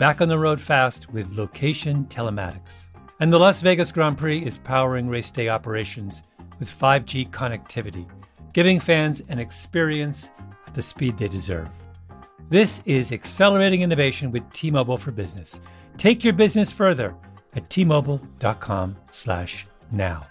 back on the road fast with location telematics. And the Las Vegas Grand Prix is powering race day operations with 5G connectivity, giving fans an experience at the speed they deserve. This is accelerating innovation with T-Mobile for Business. Take your business further at t-mobile.com/now.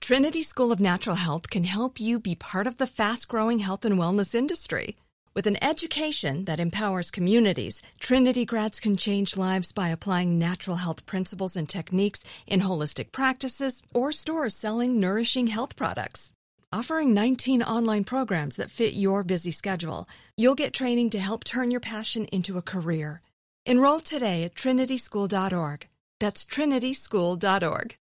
Trinity School of Natural Health can help you be part of the fast-growing health and wellness industry. With an education that empowers communities, Trinity grads can change lives by applying natural health principles and techniques in holistic practices or stores selling nourishing health products. Offering 19 online programs that fit your busy schedule, you'll get training to help turn your passion into a career. Enroll today at trinityschool.org. That's trinityschool.org.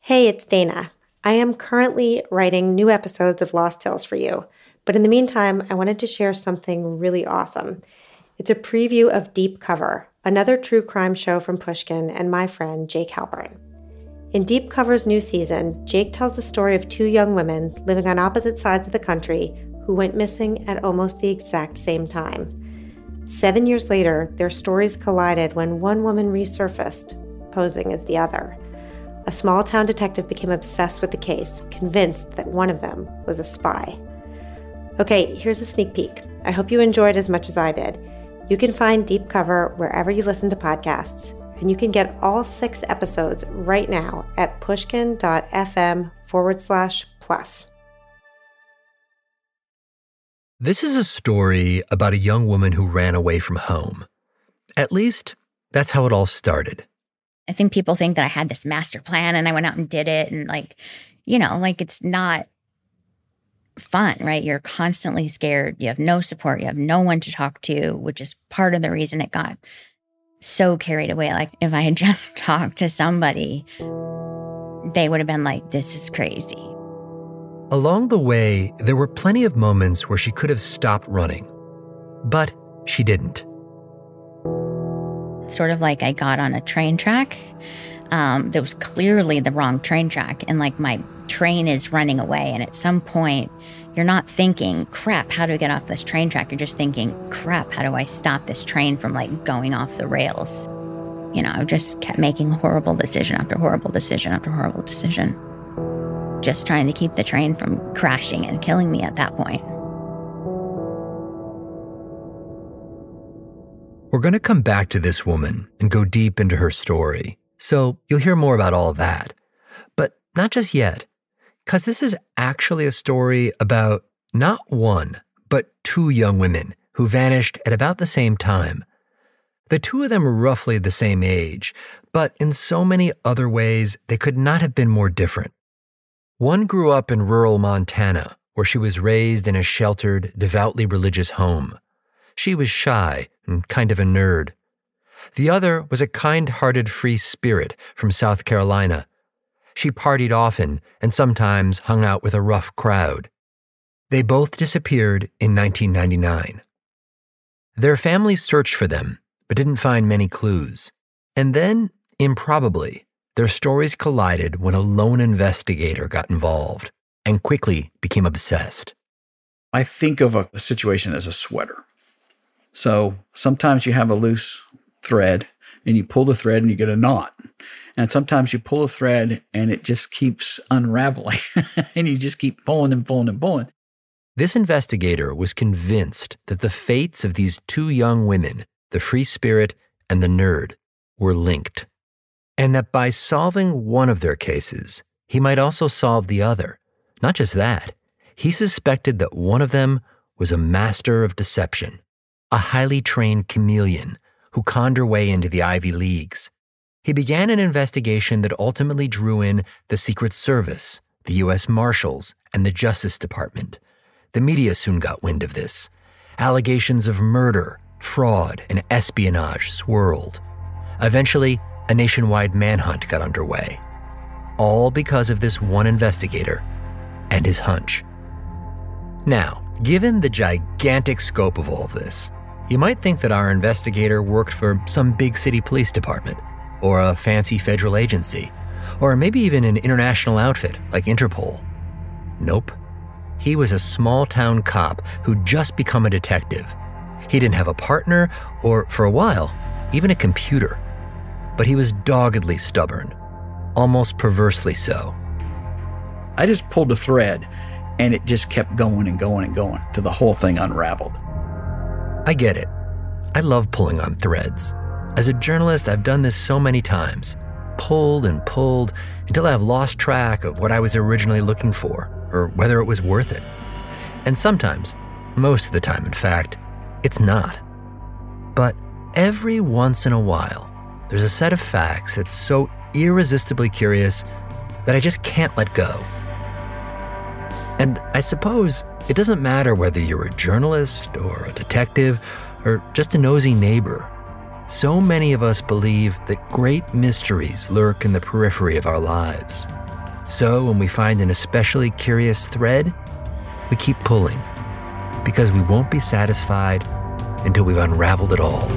Hey, it's Dana. I am currently writing new episodes of Lost Hills for you, but in the meantime, I wanted to share something really awesome. It's a preview of Deep Cover, another true crime show from Pushkin and my friend Jake Halpern. In Deep Cover's new season, Jake tells the story of two young women living on opposite sides of the country who went missing at almost the exact same time. Seven years later, their stories collided when one woman resurfaced, posing as the other. A small town detective became obsessed with the case, convinced that one of them was a spy. Okay, here's a sneak peek. I hope you enjoyed as much as I did. You can find Deep Cover wherever you listen to podcasts and you can get all six episodes right now at pushkin.fm forward slash plus. This is a story about a young woman who ran away from home. At least, that's how it all started. I think people think that I had this master plan and I went out and did it. And, like, you know, like it's not fun, right? You're constantly scared. You have no support. You have no one to talk to, which is part of the reason it got so carried away. Like, if I had just talked to somebody, they would have been like, this is crazy. Along the way, there were plenty of moments where she could have stopped running, but she didn't. Sort of like I got on a train track um, that was clearly the wrong train track, and like my train is running away. And at some point, you're not thinking, crap, how do I get off this train track? You're just thinking, crap, how do I stop this train from like going off the rails? You know, I just kept making horrible decision after horrible decision after horrible decision. Just trying to keep the train from crashing and killing me at that point. We're going to come back to this woman and go deep into her story. So you'll hear more about all that. But not just yet because this is actually a story about not one, but two young women who vanished at about the same time. The two of them were roughly the same age, but in so many other ways, they could not have been more different. One grew up in rural Montana, where she was raised in a sheltered, devoutly religious home. She was shy and kind of a nerd. The other was a kind hearted free spirit from South Carolina she partied often and sometimes hung out with a rough crowd. They both disappeared in 1999. Their families searched for them, but didn't find many clues. And then, improbably, their stories collided when a lone investigator got involved and quickly became obsessed. I think of a, a situation as a sweater. So sometimes you have a loose thread and you pull the thread and you get a knot. And sometimes you pull a thread and it just keeps unraveling and you just keep pulling and pulling and pulling. This investigator was convinced that the fates of these two young women, the free spirit and the nerd, were linked. and that by solving one of their cases, he might also solve the other. Not just that, he suspected that one of them was a master of deception, a highly trained chameleon who conned her way into the Ivy Leagues. He began an investigation that ultimately drew in the Secret Service, the U.S. Marshals, and the Justice Department. The media soon got wind of this. Allegations of murder, fraud, and espionage swirled. Eventually, a nationwide manhunt got underway. All because of this one investigator and his hunch. Now, given the gigantic scope of all this, you might think that our investigator worked for some big city police department, or a fancy federal agency, or maybe even an international outfit like Interpol. Nope. He was a small town cop who'd just become a detective. He didn't have a partner, or for a while, even a computer. But he was doggedly stubborn, almost perversely so. I just pulled a thread and it just kept going and going and going till the whole thing unraveled. I get it. I love pulling on threads. As a journalist, I've done this so many times pulled and pulled until I've lost track of what I was originally looking for or whether it was worth it. And sometimes, most of the time, in fact, it's not. But every once in a while, there's a set of facts that's so irresistibly curious that I just can't let go. And I suppose it doesn't matter whether you're a journalist or a detective or just a nosy neighbor. So many of us believe that great mysteries lurk in the periphery of our lives. So when we find an especially curious thread, we keep pulling because we won't be satisfied until we've unraveled it all.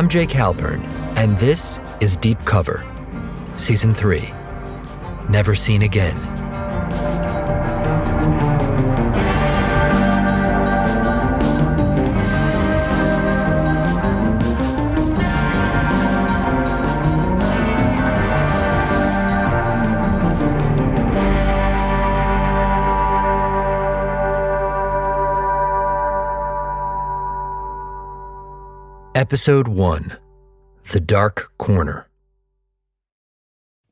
I'm Jake Halpern, and this is Deep Cover, Season 3 Never Seen Again. Episode 1 The Dark Corner.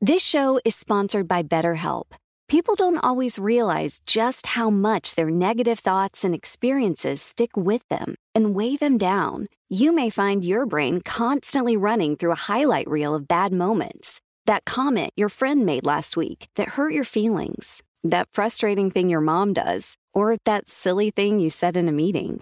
This show is sponsored by BetterHelp. People don't always realize just how much their negative thoughts and experiences stick with them and weigh them down. You may find your brain constantly running through a highlight reel of bad moments. That comment your friend made last week that hurt your feelings, that frustrating thing your mom does, or that silly thing you said in a meeting.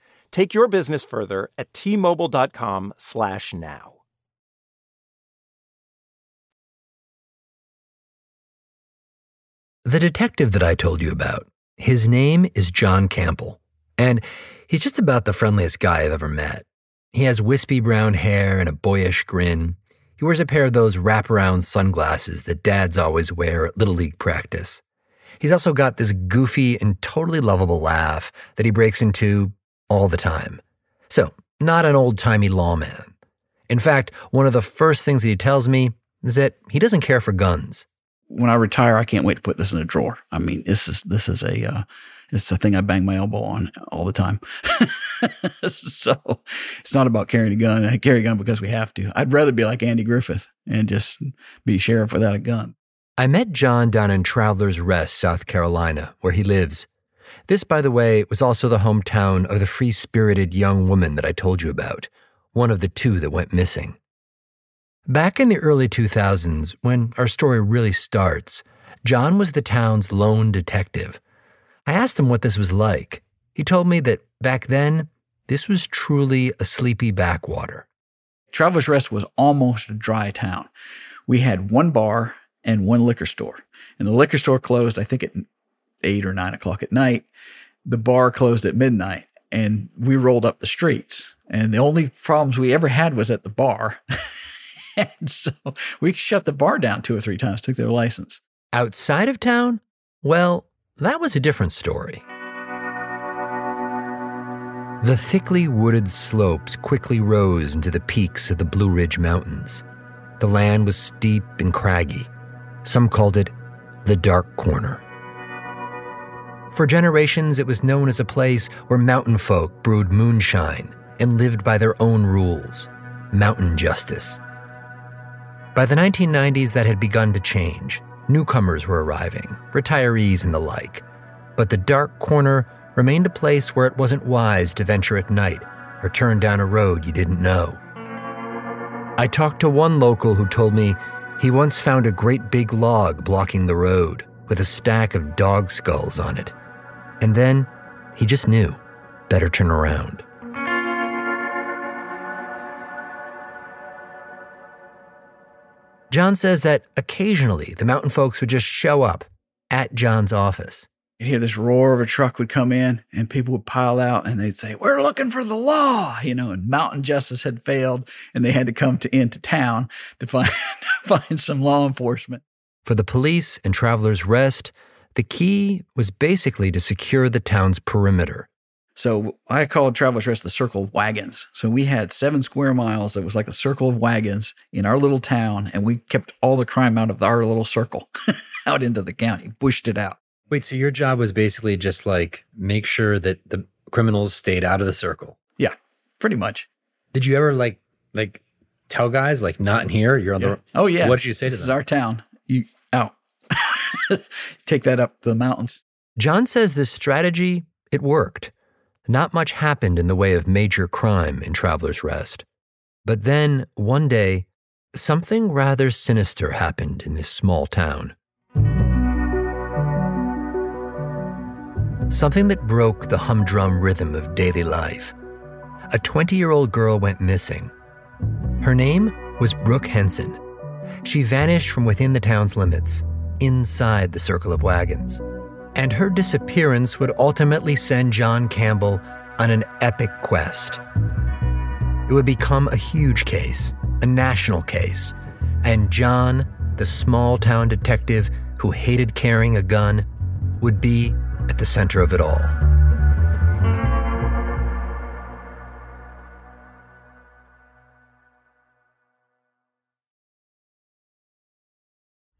Take your business further at t-mobile.com/now. The detective that I told you about, his name is John Campbell, and he's just about the friendliest guy I've ever met. He has wispy brown hair and a boyish grin. He wears a pair of those wraparound sunglasses that dads always wear at Little League practice. He's also got this goofy and totally lovable laugh that he breaks into all the time. So, not an old timey lawman. In fact, one of the first things that he tells me is that he doesn't care for guns when I retire, I can't wait to put this in a drawer. I mean, this is this is a uh, it's a thing I bang my elbow on all the time. so it's not about carrying a gun. I carry a gun because we have to. I'd rather be like Andy Griffith and just be sheriff without a gun. I met John down in Travelers Rest, South Carolina, where he lives. This, by the way, was also the hometown of the free spirited young woman that I told you about, one of the two that went missing. Back in the early 2000s, when our story really starts, John was the town's lone detective. I asked him what this was like. He told me that back then, this was truly a sleepy backwater. Travelers Rest was almost a dry town. We had one bar and one liquor store. And the liquor store closed, I think, at eight or nine o'clock at night. The bar closed at midnight, and we rolled up the streets. And the only problems we ever had was at the bar. and so we shut the bar down two or three times, took their license. Outside of town? Well, that was a different story. The thickly wooded slopes quickly rose into the peaks of the Blue Ridge Mountains. The land was steep and craggy. Some called it the Dark Corner. For generations, it was known as a place where mountain folk brewed moonshine and lived by their own rules mountain justice. By the 1990s, that had begun to change. Newcomers were arriving, retirees and the like. But the dark corner remained a place where it wasn't wise to venture at night or turn down a road you didn't know. I talked to one local who told me he once found a great big log blocking the road with a stack of dog skulls on it. And then he just knew better turn around. John says that occasionally the mountain folks would just show up at John's office. You'd hear this roar of a truck would come in and people would pile out and they'd say, We're looking for the law, you know, and mountain justice had failed and they had to come to into town to find find some law enforcement. For the police and Travelers Rest, the key was basically to secure the town's perimeter. So I called Travelers Rest the circle of wagons. So we had seven square miles that was like a circle of wagons in our little town, and we kept all the crime out of our little circle out into the county, pushed it out. Wait, so your job was basically just like make sure that the criminals stayed out of the circle? Yeah, pretty much. Did you ever like like tell guys like not in here? You're on yeah. the Oh yeah. What did you say this to them? This is our town. You out. Take that up the mountains. John says this strategy, it worked. Not much happened in the way of major crime in Travelers Rest. But then, one day, something rather sinister happened in this small town. Something that broke the humdrum rhythm of daily life. A 20 year old girl went missing. Her name was Brooke Henson. She vanished from within the town's limits, inside the circle of wagons and her disappearance would ultimately send John Campbell on an epic quest. It would become a huge case, a national case, and John, the small town detective who hated carrying a gun, would be at the center of it all.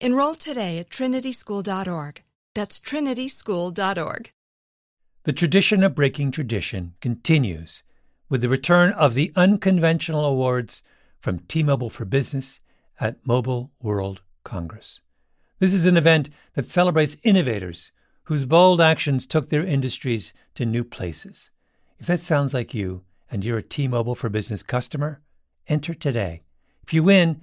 Enroll today at trinityschool.org. That's trinityschool.org. The tradition of breaking tradition continues with the return of the Unconventional Awards from T Mobile for Business at Mobile World Congress. This is an event that celebrates innovators whose bold actions took their industries to new places. If that sounds like you and you're a T Mobile for Business customer, enter today. If you win,